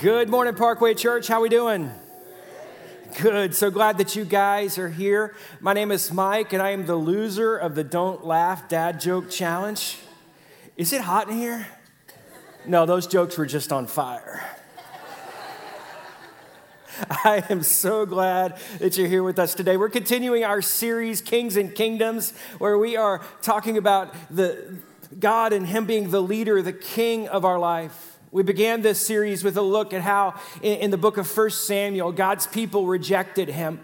Good morning, Parkway Church. How we doing? Good. So glad that you guys are here. My name is Mike, and I am the loser of the Don't Laugh Dad Joke Challenge. Is it hot in here? No, those jokes were just on fire. I am so glad that you're here with us today. We're continuing our series, Kings and Kingdoms, where we are talking about the God and Him being the leader, the king of our life. We began this series with a look at how, in, the book of 1 Samuel, God's people rejected him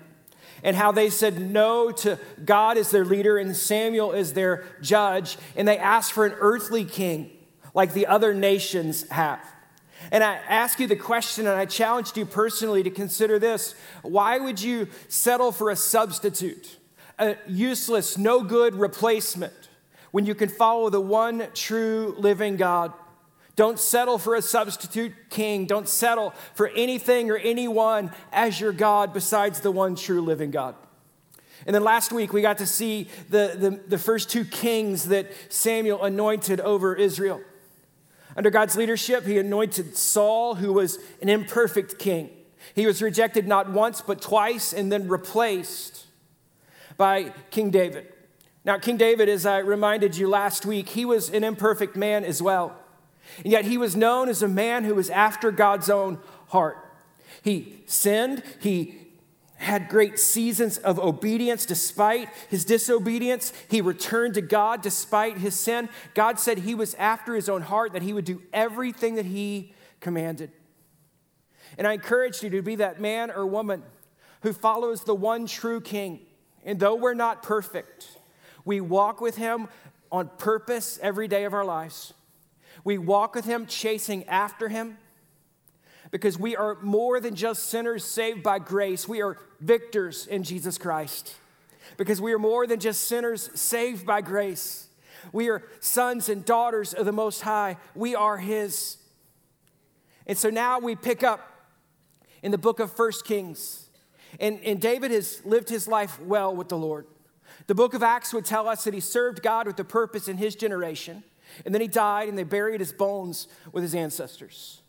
and how they said no to God as their leader and Samuel as their judge, and they asked for an earthly king like the other nations have. And I ask you the question, and I challenged you personally to consider this why would you settle for a substitute, a useless, no good replacement, when you can follow the one true living God? Don't settle for a substitute king. Don't settle for anything or anyone as your God besides the one true living God. And then last week, we got to see the, the, the, first two kings that Samuel anointed over Israel. Under God's leadership, he anointed Saul, who was an imperfect king. He was rejected not once, but twice, and then replaced by King David. Now, King David, as I reminded you last week, he was an imperfect man as well. And yet he was known as a man who was after God's own heart. He sinned, he had great seasons of obedience despite his disobedience. He returned to God despite his sin. God said he was after his own heart, that he would do everything that he commanded. And I encourage you to be that man or woman who follows the one true king. And though we're not perfect, we walk with him on purpose every day of our lives. We walk with Him, chasing after Him, because we are more than just sinners saved by grace. We are victors in Jesus Christ. Because we are more than just sinners saved by grace. We are sons and daughters of the Most High. We are His. And so now we pick up in the book of First Kings. And, and David has lived his life well with the Lord. The book of Acts would tell us that he served God with a purpose in his generation. And then he died, and they buried his bones with his ancestors.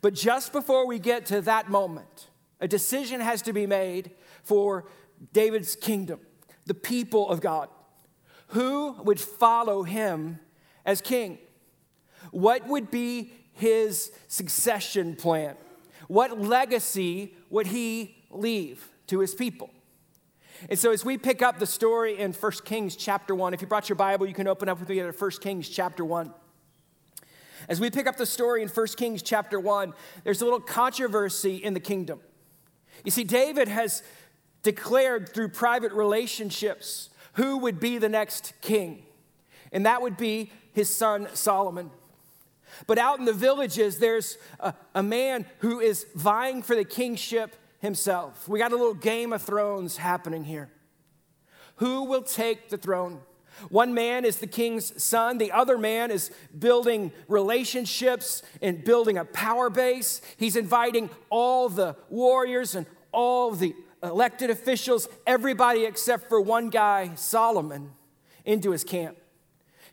But just before we get to that moment, a decision has to be made for David's kingdom, the people of God. Who would follow him as king? What would be his succession plan? What legacy would he leave to his people? And so as we pick up the story in 1 Kings chapter 1, if you brought your Bible, you can open up with me at 1 Kings chapter 1. As we pick up the story in 1 Kings chapter 1, there's a little controversy in the kingdom. You see, David has declared through private relationships who would be the next king, and that would be his son Solomon. But out in the villages, there's a, a man who is vying for the kingship himself. We got a little Game of Thrones happening here. Who will take the throne? One man is the king's son, the other man is building relationships and building a power base. He's inviting all the warriors and all the elected officials, everybody except for one guy, Solomon, into his camp.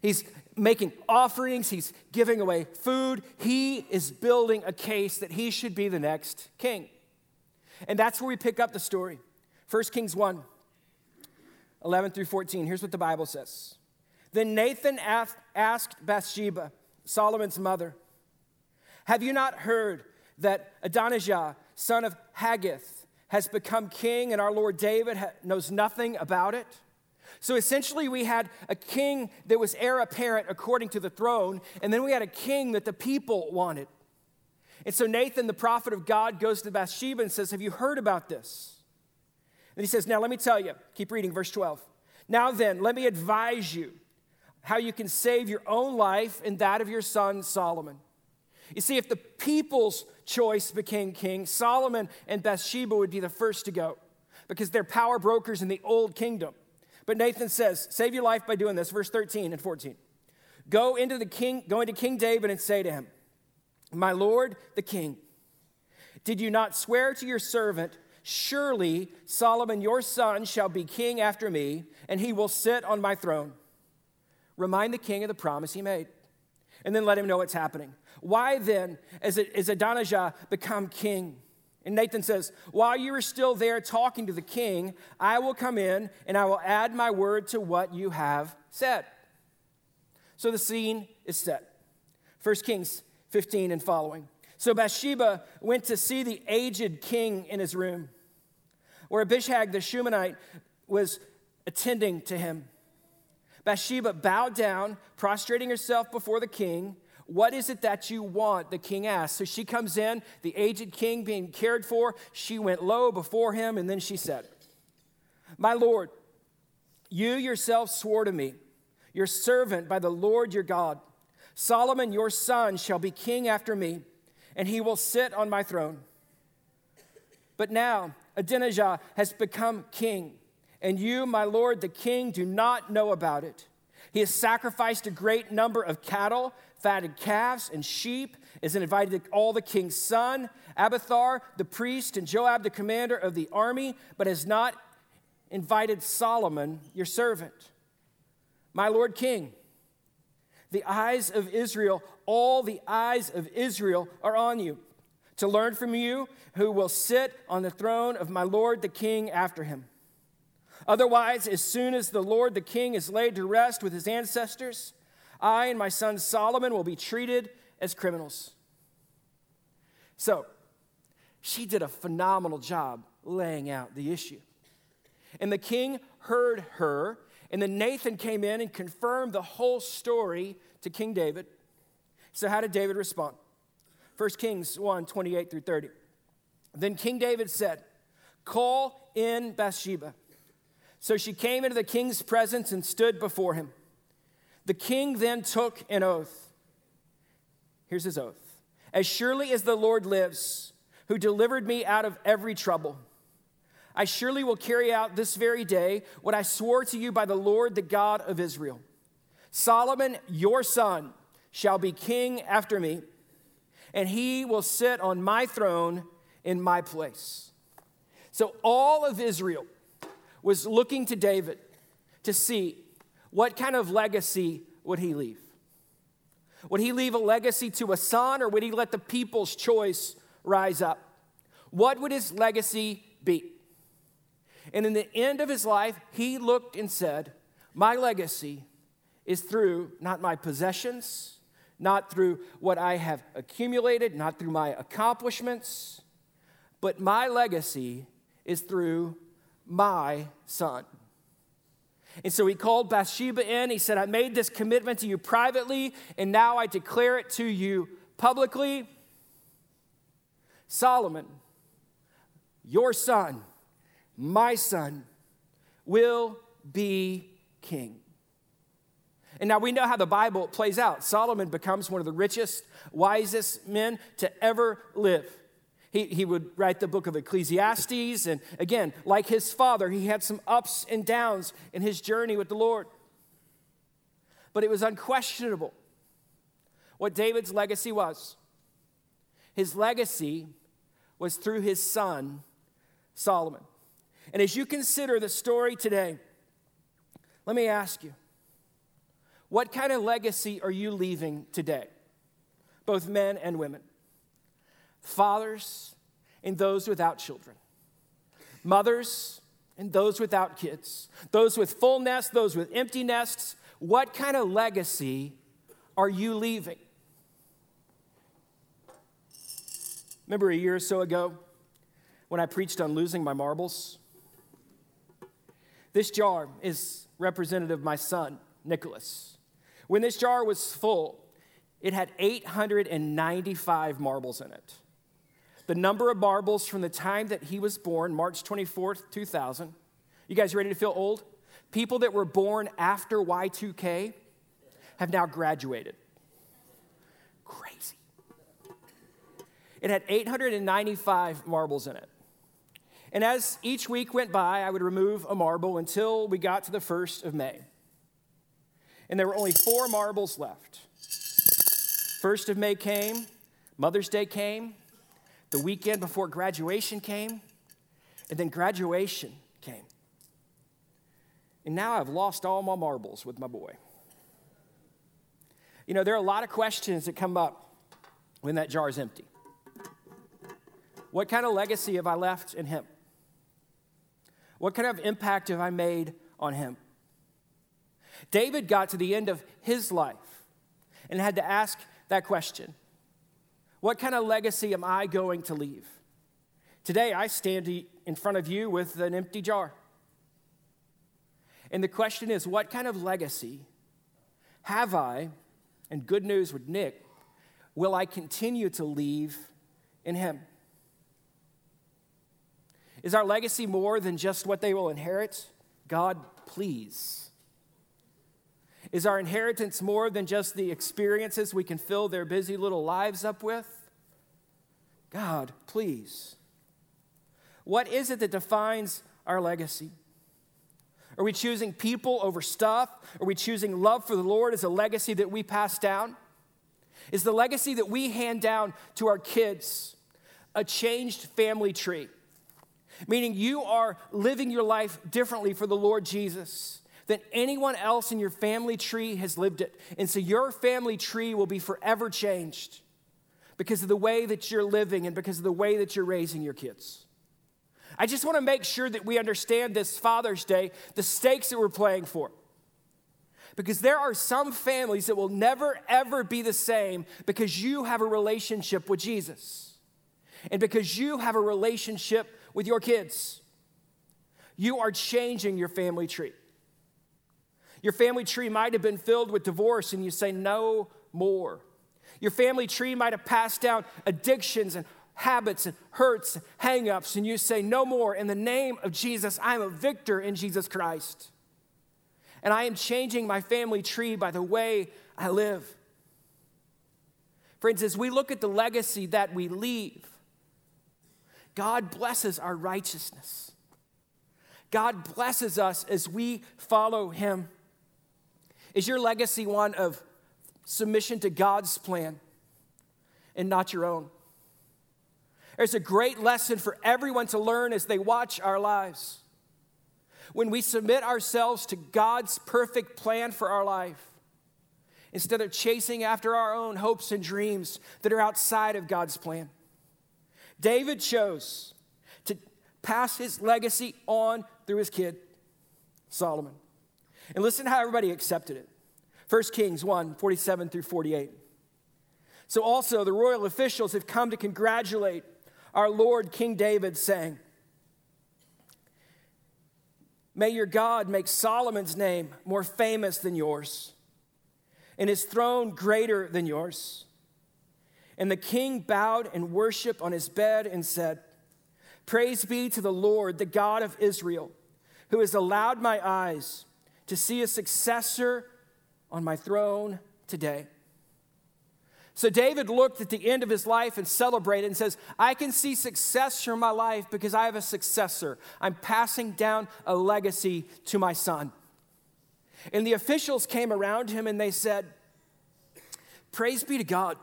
He's making offerings, he's giving away food. He is building a case that he should be the next king. And that's where we pick up the story. 1 Kings 1 11 through 14. Here's what the Bible says. Then Nathan asked Bathsheba, Solomon's mother, Have you not heard that Adonijah, son of Haggith, has become king and our Lord David knows nothing about it? So essentially, we had a king that was heir apparent according to the throne, and then we had a king that the people wanted. And so Nathan, the prophet of God, goes to Bathsheba and says, Have you heard about this? And he says, Now let me tell you, keep reading, verse 12. Now then, let me advise you how you can save your own life and that of your son Solomon. You see, if the people's choice became king, Solomon and Bathsheba would be the first to go because they're power brokers in the old kingdom. But Nathan says, Save your life by doing this, verse 13 and 14. Go into the king, go into King David and say to him, my Lord the king, did you not swear to your servant, Surely Solomon your son shall be king after me, and he will sit on my throne? Remind the king of the promise he made. and then let him know what's happening. Why then is, Adonijah become king? And Nathan says, While you are still there talking to the king, I will come in and I will add my word to what you have said. So the scene is set. 1 Kings 15 and following. So Bathsheba went to see the aged king in his room, where Abishag the Shunammite was attending to him. Bathsheba bowed down, prostrating herself before the king. What is it that you want? The king asked. So she comes in, the aged king being cared for. She went low before him, and then she said, My Lord, you yourself swore to me, your servant by the Lord your God, Solomon your son shall be king after me, and he will sit on my throne. But now Adonijah has become king, and you, my lord the king, do not know about it. He has sacrificed a great number of cattle fatted calves and sheep, is invited all the king's son, Abiathar, the priest, and Joab, the commander of the army, but has not invited Solomon, your servant. My Lord King, the eyes of Israel, all the eyes of Israel are on you, to learn from you who will sit on the throne of my Lord the King after him. Otherwise, as soon as the Lord the King is laid to rest with his ancestors, I and my son Solomon will be treated as criminals. So, she did a phenomenal job laying out the issue. And the king heard her, and then Nathan came in and confirmed the whole story to King David. So, how did David respond? 1 Kings 1 28 through 30. Then King David said, Call in Bathsheba. So she came into the king's presence and stood before him. The king then took an oath. Here's his oath As surely as the Lord lives, who delivered me out of every trouble, I surely will carry out this very day what I swore to you by the Lord, the God of Israel. Solomon, your son, shall be king after me, and he will sit on my throne in my place. So all of Israel was looking to David to see what kind of legacy would he leave? Would he leave a legacy to a son or would he let the people's choice rise up? What would his legacy be? And in the end of his life, he looked and said, My legacy is through not my possessions, not through what I have accumulated, not through my accomplishments, but my legacy is through my son. And so he called Bathsheba in. He said, I made this commitment to you privately, and now I declare it to you publicly. Solomon, your son, my son, will be king. And now we know how the Bible plays out. Solomon becomes one of the richest, wisest men to ever live. He, he would write the book of Ecclesiastes. And again, like his father, he had some ups and downs in his journey with the Lord. But it was unquestionable what David's legacy was. His legacy was through his son, Solomon. And as you consider the story today, let me ask you what kind of legacy are you leaving today? Both men and women fathers and those without children, mothers and those without kids, those with full nests, those with empty nests. What kind of legacy are you leaving? Remember a year or so ago when I preached on losing my marbles? This jar is representative of my son, Nicholas. When this jar was full, it had 895 marbles in it the number of marbles from the time that he was born, March 24th, 2000. You guys ready to feel old? People that were born after Y2K have now graduated. Crazy. It had 895 marbles in it. And as each week went by, I would remove a marble until we got to the 1st of May. And there were only four marbles left. 1st of May came, Mother's Day came, the weekend before graduation came, and then graduation came. And now I've lost all my marbles with my boy. You know, there are a lot of questions that come up when that jar is empty. What kind of legacy have I left in Him? What kind of impact have I made on Him? David got to the end of his life and had to ask that question What kind of legacy am I going to leave? Today, I stand in front of you with an empty jar. And the question is what kind of legacy have I, and good news with Nick, will I continue to leave in him? Is our legacy more than just what they will inherit? God, please. Is our inheritance more than just the experiences we can fill their busy little lives up with? God, please. What is it that defines our legacy? Are we choosing people over stuff? Are we choosing love for the Lord as a legacy that we pass down? Is the legacy that we hand down to our kids a changed family tree? Meaning you are living your life differently for the Lord Jesus than anyone else in your family tree has lived it. And so your family tree will be forever changed because of the way that you're living and because of the way that you're raising your kids. I just want to make sure that we understand this Father's Day, the stakes that we're playing for. Because there are some families that will never, ever be the same because you have a relationship with Jesus and because you have a relationship with your kids. You are changing your family tree. Your family tree might have been filled with divorce, and you say, No more. Your family tree might have passed down addictions and habits and hurts and hangups, and you say, No more. In the name of Jesus, I am a victor in Jesus Christ. And I am changing my family tree by the way I live. Friends, as we look at the legacy that we leave, God blesses our righteousness. God blesses us as we follow Him. Is your legacy one of submission to God's plan and not your own? There's a great lesson for everyone to learn as they watch our lives. When we submit ourselves to God's perfect plan for our life, instead of chasing after our own hopes and dreams that are outside of God's plan. David chose to pass his legacy on through his kid, Solomon. And listen to how everybody accepted it. 1 Kings 1 47 through 48. So also the royal officials have come to congratulate our Lord King David, saying, May your God make Solomon's name more famous than yours, and his throne greater than yours. And the king bowed and worshiped on his bed and said, Praise be to the Lord, the God of Israel, who has allowed my eyes to see a successor on my throne today. So David looked at the end of his life and celebrated and says, I can see success from my life because I have a successor. I'm passing down a legacy to my son. And the officials came around him and they said, Praise be to God.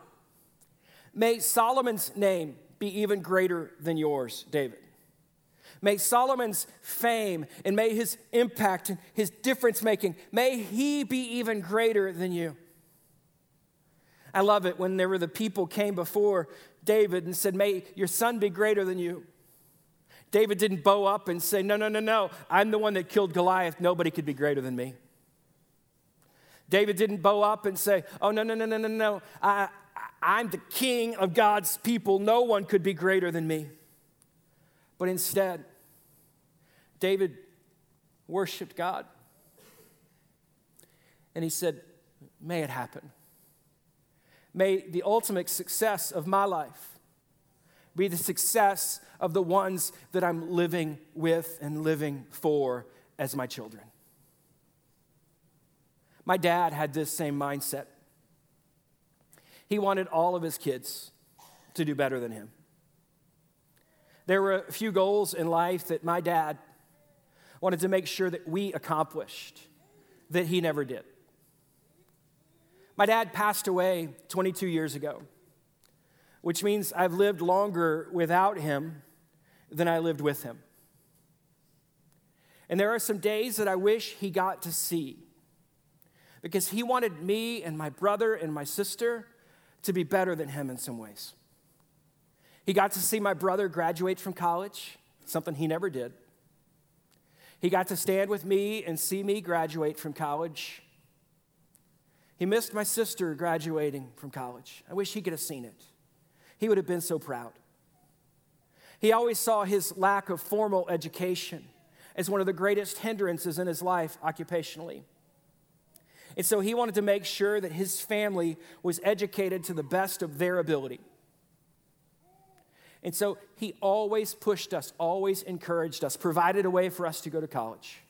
May Solomon's name be even greater than yours, David. May Solomon's fame and may his impact and his difference making, may he be even greater than you. I love it when there were the people came before David and said, May your son be greater than you. David didn't bow up and say, No, no, no, no. I'm the one that killed Goliath. Nobody could be greater than me. David didn't bow up and say, Oh, no, no, no, no, no, no. I, I'm the king of God's people. No one could be greater than me. But instead, David worshiped God. And he said, May it happen. May the ultimate success of my life be the success of the ones that I'm living with and living for as my children. My dad had this same mindset. He wanted all of his kids to do better than him. There were a few goals in life that my dad wanted to make sure that we accomplished that he never did. My dad passed away 22 years ago, which means I've lived longer without him than I lived with him. And there are some days that I wish he got to see because he wanted me and my brother and my sister to be better than him in some ways. He got to see my brother graduate from college, something he never did. He got to stand with me and see me graduate from college. He missed my sister graduating from college. I wish he could have seen it. He would have been so proud. He always saw his lack of formal education as one of the greatest hindrances in his life occupationally. And so he wanted to make sure that his family was educated to the best of their ability. And so he always pushed us, always encouraged us, provided a way for us to go to college.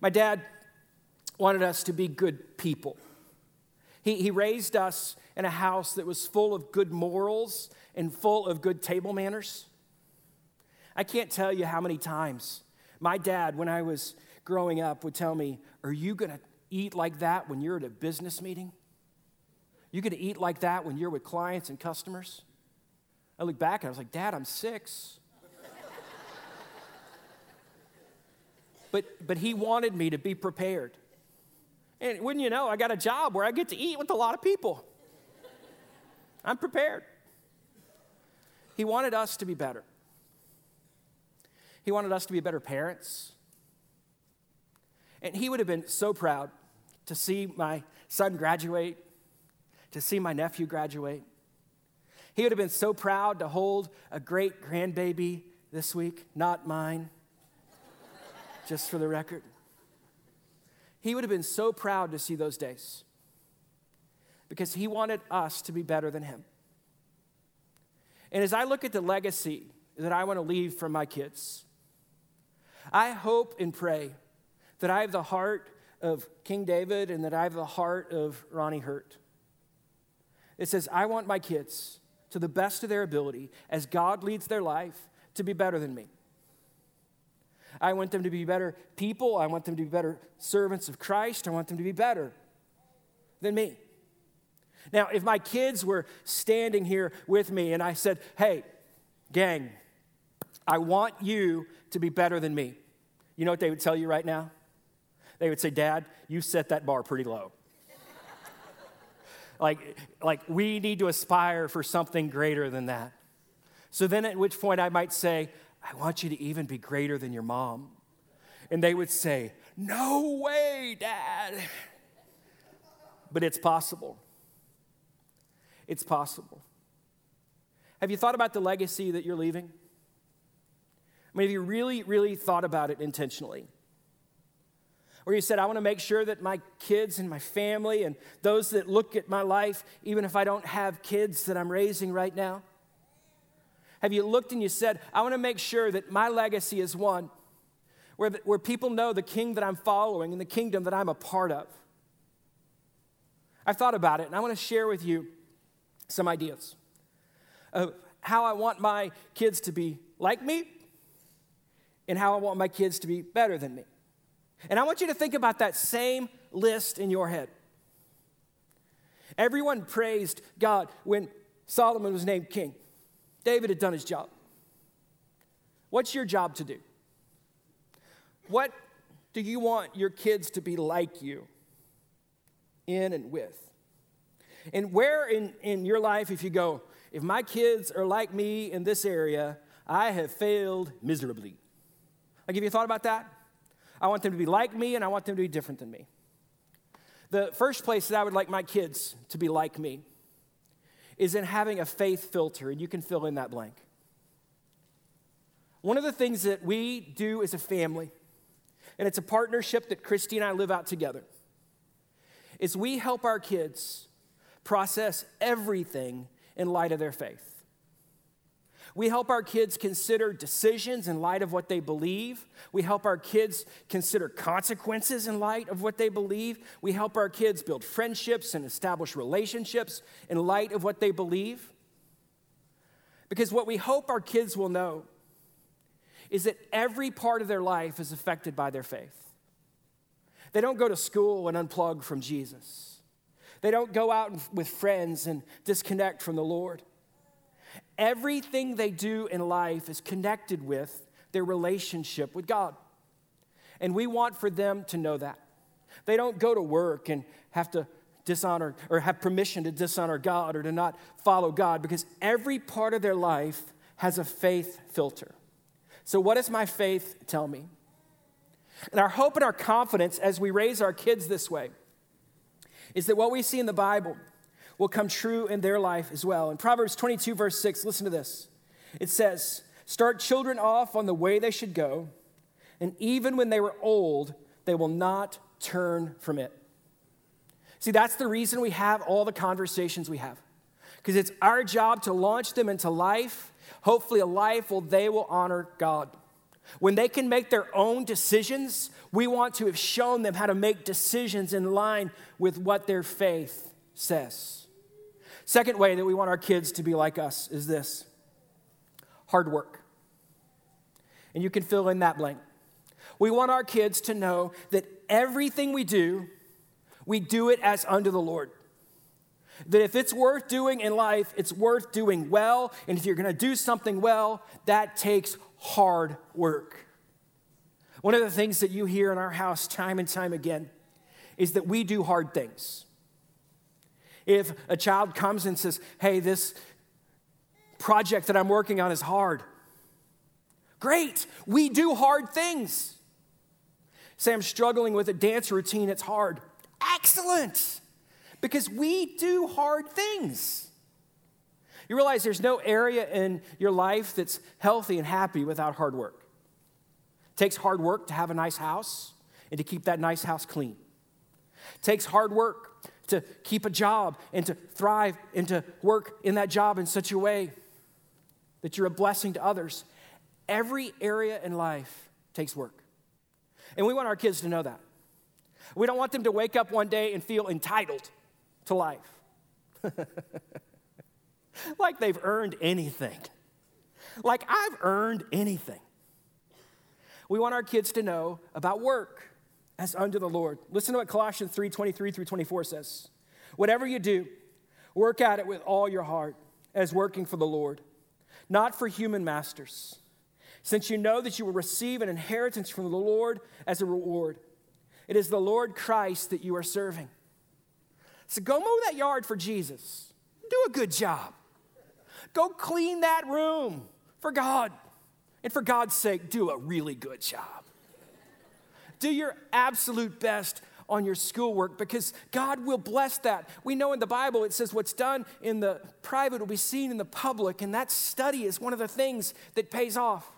My dad wanted us to be good people. He, he raised us in a house that was full of good morals and full of good table manners. I can't tell you how many times my dad, when I was growing up, would tell me, Are you going to eat like that when you're at a business meeting? You going to eat like that when you're with clients and customers? I look back and I was like, Dad, I'm six. but, but he wanted me to be prepared. And wouldn't you know, I got a job where I get to eat with a lot of people. I'm prepared. He wanted us to be better. He wanted us to be better parents. And he would have been so proud to see my son graduate, to see my nephew graduate. He would have been so proud to hold a great grandbaby this week, not mine, just for the record. He would have been so proud to see those days because he wanted us to be better than him. And as I look at the legacy that I want to leave for my kids, I hope and pray that I have the heart of King David and that I have the heart of Ronnie Hurt. It says, I want my kids, to the best of their ability, as God leads their life, to be better than me. I want them to be better people. I want them to be better servants of Christ. I want them to be better than me. Now, if my kids were standing here with me and I said, hey, gang, I want you to be better than me, you know what they would tell you right now? They would say, Dad, you set that bar pretty low. like, like, we need to aspire for something greater than that. So then, at which point I might say, I want you to even be greater than your mom. And they would say, No way, Dad. But it's possible. It's possible. Have you thought about the legacy that you're leaving? I mean, have you really, really thought about it intentionally? Or you said, I want to make sure that my kids and my family and those that look at my life, even if I don't have kids that I'm raising right now, have you looked and you said, I want to make sure that my legacy is one where, the, where people know the king that I'm following and the kingdom that I'm a part of? I've thought about it, and I want to share with you some ideas of how I want my kids to be like me and how I want my kids to be better than me. And I want you to think about that same list in your head. Everyone praised God when Solomon was named king. David had done his job. What's your job to do? What do you want your kids to be like you in and with? And where in, in your life, if you go, if my kids are like me in this area, I have failed miserably. Like, have you a thought about that? I want them to be like me and I want them to be different than me. The first place that I would like my kids to be like me is in having a faith filter, and you can fill in that blank. One of the things that we do as a family, and it's a partnership that Christy and I live out together, is we help our kids process everything in light of their faith. We help our kids consider decisions in light of what they believe. We help our kids consider consequences in light of what they believe. We help our kids build friendships and establish relationships in light of what they believe. Because what we hope our kids will know is that every part of their life is affected by their faith. They don't go to school and unplug from Jesus. They don't go out with friends and disconnect from the Lord. Everything they do in life is connected with their relationship with God. And we want for them to know that. They don't go to work and have to dishonor or have permission to dishonor God or to not follow God because every part of their life has a faith filter. So, what does my faith tell me? And our hope and our confidence as we raise our kids this way is that what we see in the Bible will come true in their life as well. In Proverbs 22, verse 6, listen to this. It says, Start children off on the way they should go, and even when they were old, they will not turn from it. See, that's the reason we have all the conversations we have. Because it's our job to launch them into life, hopefully, a life where they will honor God. When they can make their own decisions, we want to have shown them how to make decisions in line with what their faith says. Second way that we want our kids to be like us is this hard work. And you can fill in that blank. We want our kids to know that everything we do, we do it as unto the Lord. That if it's worth doing in life, it's worth doing well. And if you're going to do something well, that takes hard work. One of the things that you hear in our house time and time again is that we do hard things. If a child comes and says, Hey, this project that I'm working on is hard, great, we do hard things. Say, I'm struggling with a dance routine, it's hard. Excellent, because we do hard things. You realize there's no area in your life that's healthy and happy without hard work. It takes hard work to have a nice house and to keep that nice house clean. It takes hard work to keep a job and to thrive and to work in that job in such a way that you're a blessing to others. Every area in life takes work. And we want our kids to know that. We don't want them to wake up one day and feel entitled to life. like they've earned anything. Like I've earned anything. We want our kids to know about work as unto the Lord. Listen to what Colossians 3 23 through 24 says. Whatever you do, work at it with all your heart as working for the Lord, not for human masters, since you know that you will receive an inheritance from the Lord as a reward. It is the Lord Christ that you are serving. So go mow that yard for Jesus. Do a good job. Go clean that room for God. And for God's sake, do a really good job. Do your absolute best on your schoolwork because God will bless that. We know in the Bible it says what's done in the private will be seen in the public, and that study is one of the things that pays off.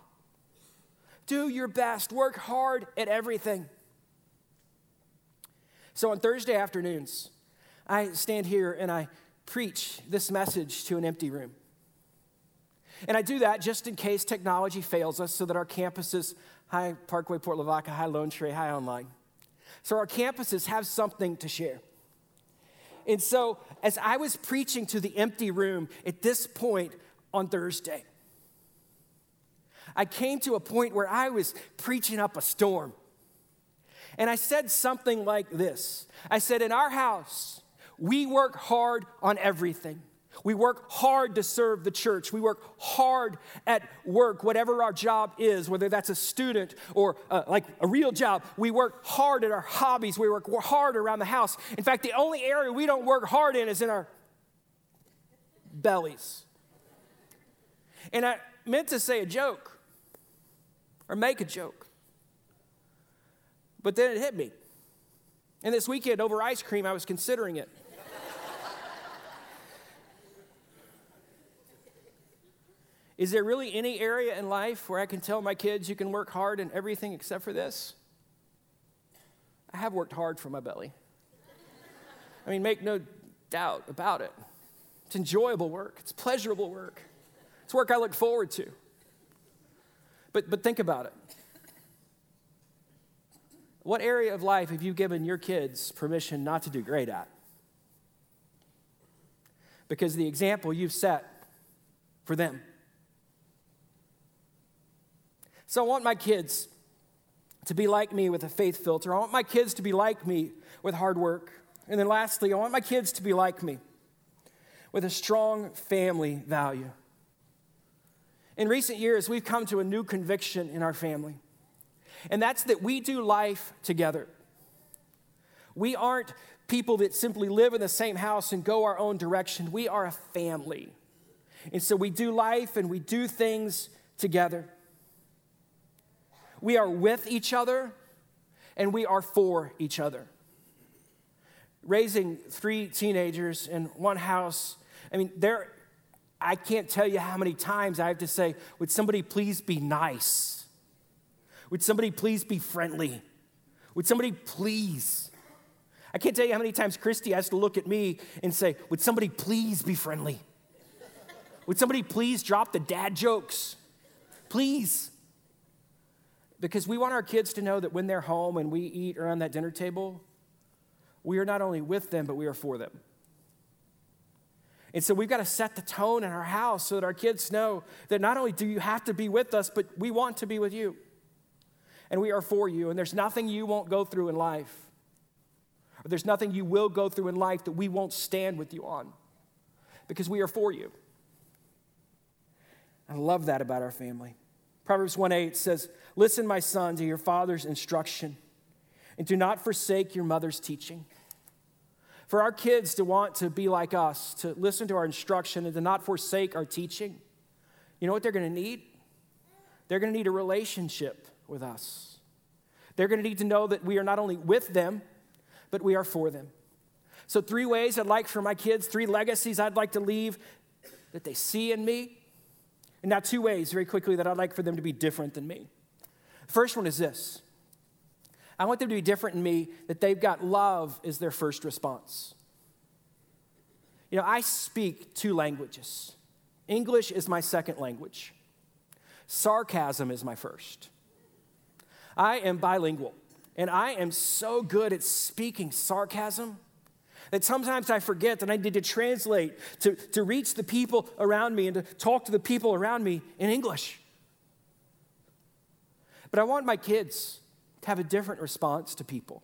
Do your best, work hard at everything. So on Thursday afternoons, I stand here and I preach this message to an empty room. And I do that just in case technology fails us so that our campuses Hi, Parkway, Port Lavaca. Hi, Lone Tree. Hi, online. So our campuses have something to share. And so, as I was preaching to the empty room at this point on Thursday, I came to a point where I was preaching up a storm. And I said something like this I said, In our house, we work hard on everything. We work hard to serve the church. We work hard at work, whatever our job is, whether that's a student or uh, like a real job. We work hard at our hobbies. We work hard around the house. In fact, the only area we don't work hard in is in our bellies. And I meant to say a joke or make a joke, but then it hit me. And this weekend over ice cream, I was considering it. Is there really any area in life where I can tell my kids you can work hard in everything except for this? I have worked hard for my belly. I mean, make no doubt about it. It's enjoyable work, it's pleasurable work, it's work I look forward to. But, but think about it. What area of life have you given your kids permission not to do great at? Because the example you've set for them so I want my kids to be like me with a faith filter. I want my kids to be like me with hard work. And then lastly, I want my kids to be like me with a strong family value. In recent years, we've come to a new conviction in our family, and that's that we do life together. We aren't people that simply live in the same house and go our own direction. We are a family. And so we do life and we do things together. We are with each other and we are for each other. Raising three teenagers in one house, I mean, there, I can't tell you how many times I have to say, Would somebody please be nice? Would somebody please be friendly? Would somebody please? I can't tell you how many times Christy has to look at me and say, Would somebody please be friendly? Would somebody please drop the dad jokes? Please. Because we want our kids to know that when they're home and we eat around that dinner table, we are not only with them, but we are for them. And so we've got to set the tone in our house so that our kids know that not only do you have to be with us, but we want to be with you. And we are for you. And there's nothing you won't go through in life, or there's nothing you will go through in life that we won't stand with you on because we are for you. I love that about our family. Proverbs 1 8 says, Listen, my son, to your father's instruction, and do not forsake your mother's teaching. For our kids to want to be like us, to listen to our instruction, and to not forsake our teaching, you know what they're going to need? They're going to need a relationship with us. They're going to need to know that we are not only with them, but we are for them. So, three ways I'd like for my kids, three legacies I'd like to leave that they see in me and now, two ways very quickly that I'd like for them to be different than me. First one is this I want them to be different in me, that they've got love as their first response. You know, I speak two languages English is my second language, sarcasm is my first. I am bilingual, and I am so good at speaking sarcasm that sometimes I forget that I need to translate to, to reach the people around me and to talk to the people around me in English. But I want my kids to have a different response to people.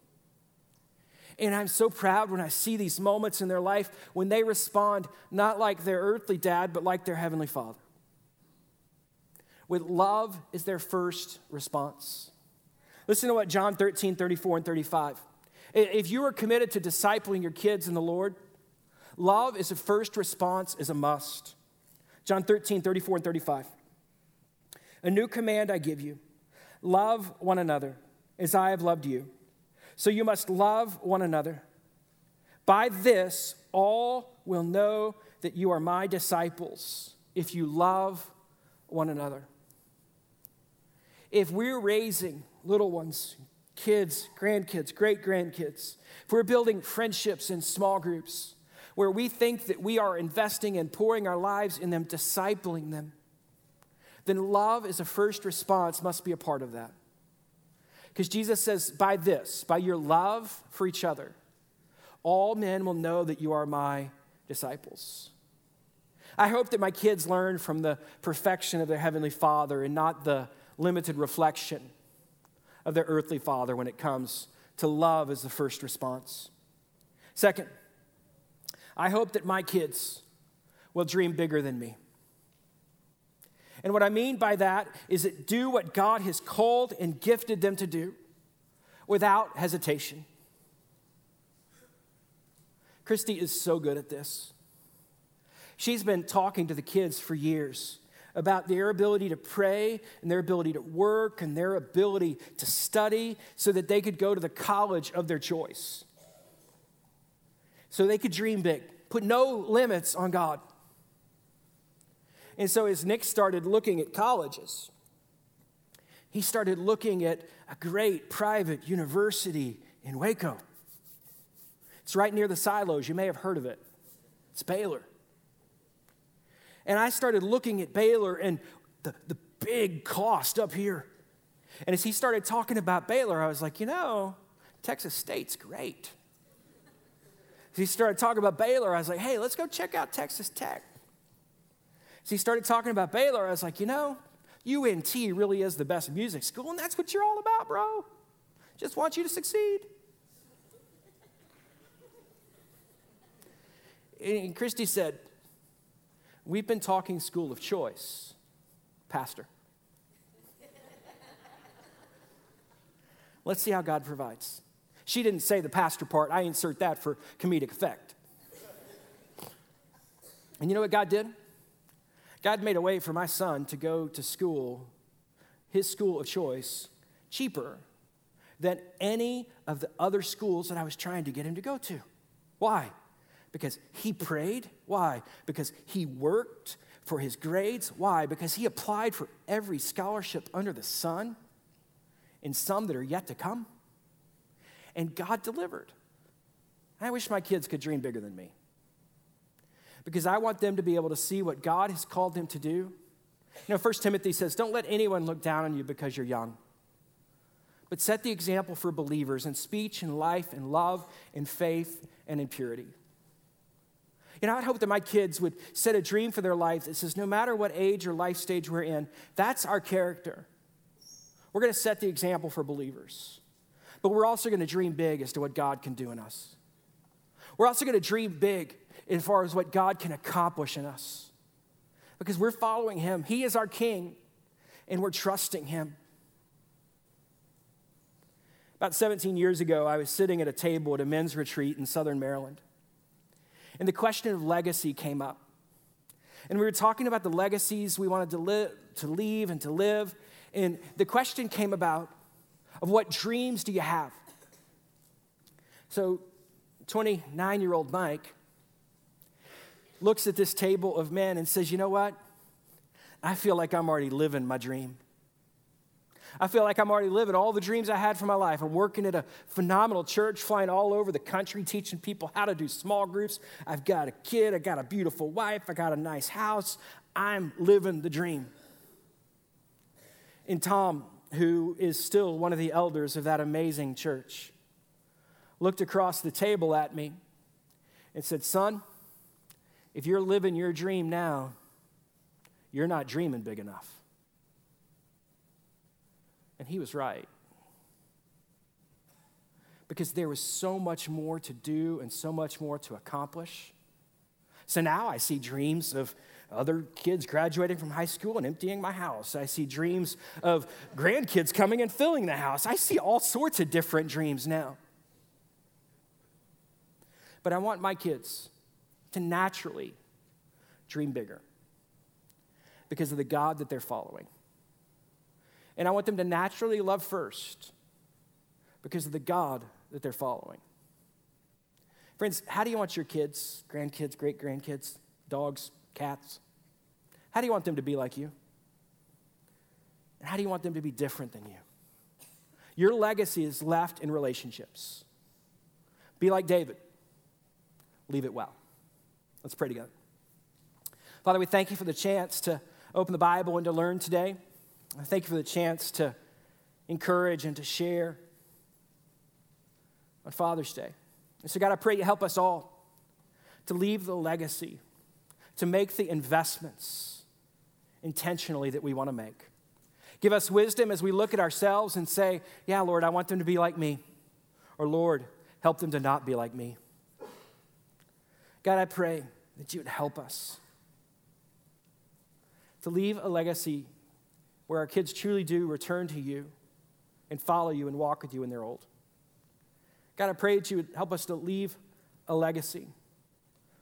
And I'm so proud when I see these moments in their life when they respond not like their earthly dad, but like their heavenly father. With love is their first response. Listen to what John 13, 34, and 35 if you are committed to discipling your kids in the Lord, love is a first response, is a must. John 13, 34 and 35. A new command I give you love one another as I have loved you. So you must love one another. By this, all will know that you are my disciples if you love one another. If we're raising little ones, kids, grandkids, great grandkids, if we're building friendships in small groups where we think that we are investing and pouring our lives in them, discipling them, then love as a first response must be a part of that. Because Jesus says, by this, by your love for each other, all men will know that you are my disciples. I hope that my kids learn from the perfection of their Heavenly Father and not the limited reflection of their earthly father when it comes to love as the first response. Second, I hope that my kids will dream bigger than me. And what I mean by that is that do what God has called and gifted them to do without hesitation. Christy is so good at this. She's been talking to the kids for years about their ability to pray and their ability to work and their ability to study so that they could go to the college of their choice. So they could dream big, put no limits on God. And so as Nick started looking at colleges, he started looking at a great private university in Waco. It's right near the silos. You may have heard of it. It's Baylor. And I started looking at Baylor and the, the big cost up here. And as he started talking about Baylor, I was like, you know, Texas State's great. As he started talking about Baylor, I was like, hey, let's go check out Texas Tech. As he started talking about Baylor, I was like, you know, UNT really is the best music school, and that's what you're all about, bro. Just want you to succeed. And Christy said, We've been talking school of choice, Pastor. Let's see how God provides. She didn't say the pastor part. I insert that for comedic effect. And you know what God did? God made a way for my son to go to school, his school of choice, cheaper than any of the other schools that I was trying to get him to go to. Why? Because he prayed. Why? Because he worked for his grades. Why? Because he applied for every scholarship under the sun and some that are yet to come. And God delivered. I wish my kids could dream bigger than me because I want them to be able to see what God has called them to do. You know, First Timothy says, Don't let anyone look down on you because you're young, but set the example for believers in speech and life and love and faith and in purity. You know, I'd hope that my kids would set a dream for their life that says, no matter what age or life stage we're in, that's our character. We're going to set the example for believers. But we're also going to dream big as to what God can do in us. We're also going to dream big as far as what God can accomplish in us. Because we're following Him. He is our King, and we're trusting Him. About 17 years ago, I was sitting at a table at a men's retreat in southern Maryland. And the question of legacy came up. And we were talking about the legacies we wanted to, live, to leave and to live. And the question came about of what dreams do you have? So 29 year old Mike looks at this table of men and says, You know what? I feel like I'm already living my dream. I feel like I'm already living all the dreams I had for my life. I'm working at a phenomenal church, flying all over the country, teaching people how to do small groups. I've got a kid, I got a beautiful wife, I got a nice house. I'm living the dream. And Tom, who is still one of the elders of that amazing church, looked across the table at me and said, Son, if you're living your dream now, you're not dreaming big enough. And he was right. Because there was so much more to do and so much more to accomplish. So now I see dreams of other kids graduating from high school and emptying my house. I see dreams of grandkids coming and filling the house. I see all sorts of different dreams now. But I want my kids to naturally dream bigger because of the God that they're following. And I want them to naturally love first because of the God that they're following. Friends, how do you want your kids, grandkids, great grandkids, dogs, cats? How do you want them to be like you? And how do you want them to be different than you? Your legacy is left in relationships. Be like David, leave it well. Let's pray together. Father, we thank you for the chance to open the Bible and to learn today. I thank you for the chance to encourage and to share on Father's Day. And so, God, I pray you help us all to leave the legacy, to make the investments intentionally that we want to make. Give us wisdom as we look at ourselves and say, Yeah, Lord, I want them to be like me. Or, Lord, help them to not be like me. God, I pray that you would help us to leave a legacy where our kids truly do return to you and follow you and walk with you when they're old. God, I pray that you would help us to leave a legacy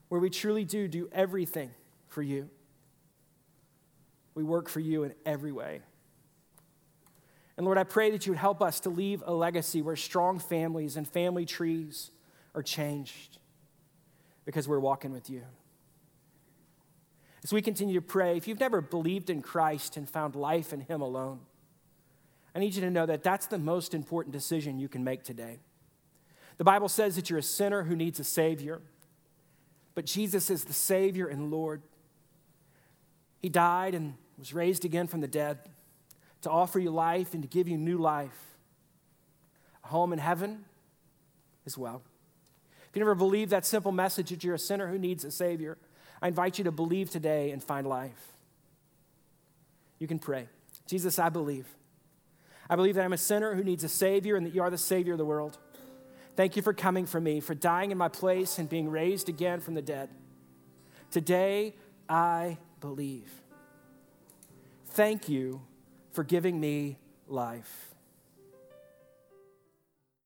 where we truly do do everything for you. We work for you in every way. And Lord, I pray that you would help us to leave a legacy where strong families and family trees are changed because we're walking with you. As we continue to pray, if you've never believed in Christ and found life in Him alone, I need you to know that that's the most important decision you can make today. The Bible says that you're a sinner who needs a Savior, but Jesus is the Savior and Lord. He died and was raised again from the dead to offer you life and to give you new life, a home in heaven as well. If you never believed that simple message that you're a sinner who needs a Savior, I invite you to believe today and find life. You can pray Jesus, I believe. I believe that I'm a sinner who needs a Savior and that you are the Savior of the world. Thank you for coming for me, for dying in my place and being raised again from the dead. Today, I believe. Thank you for giving me life.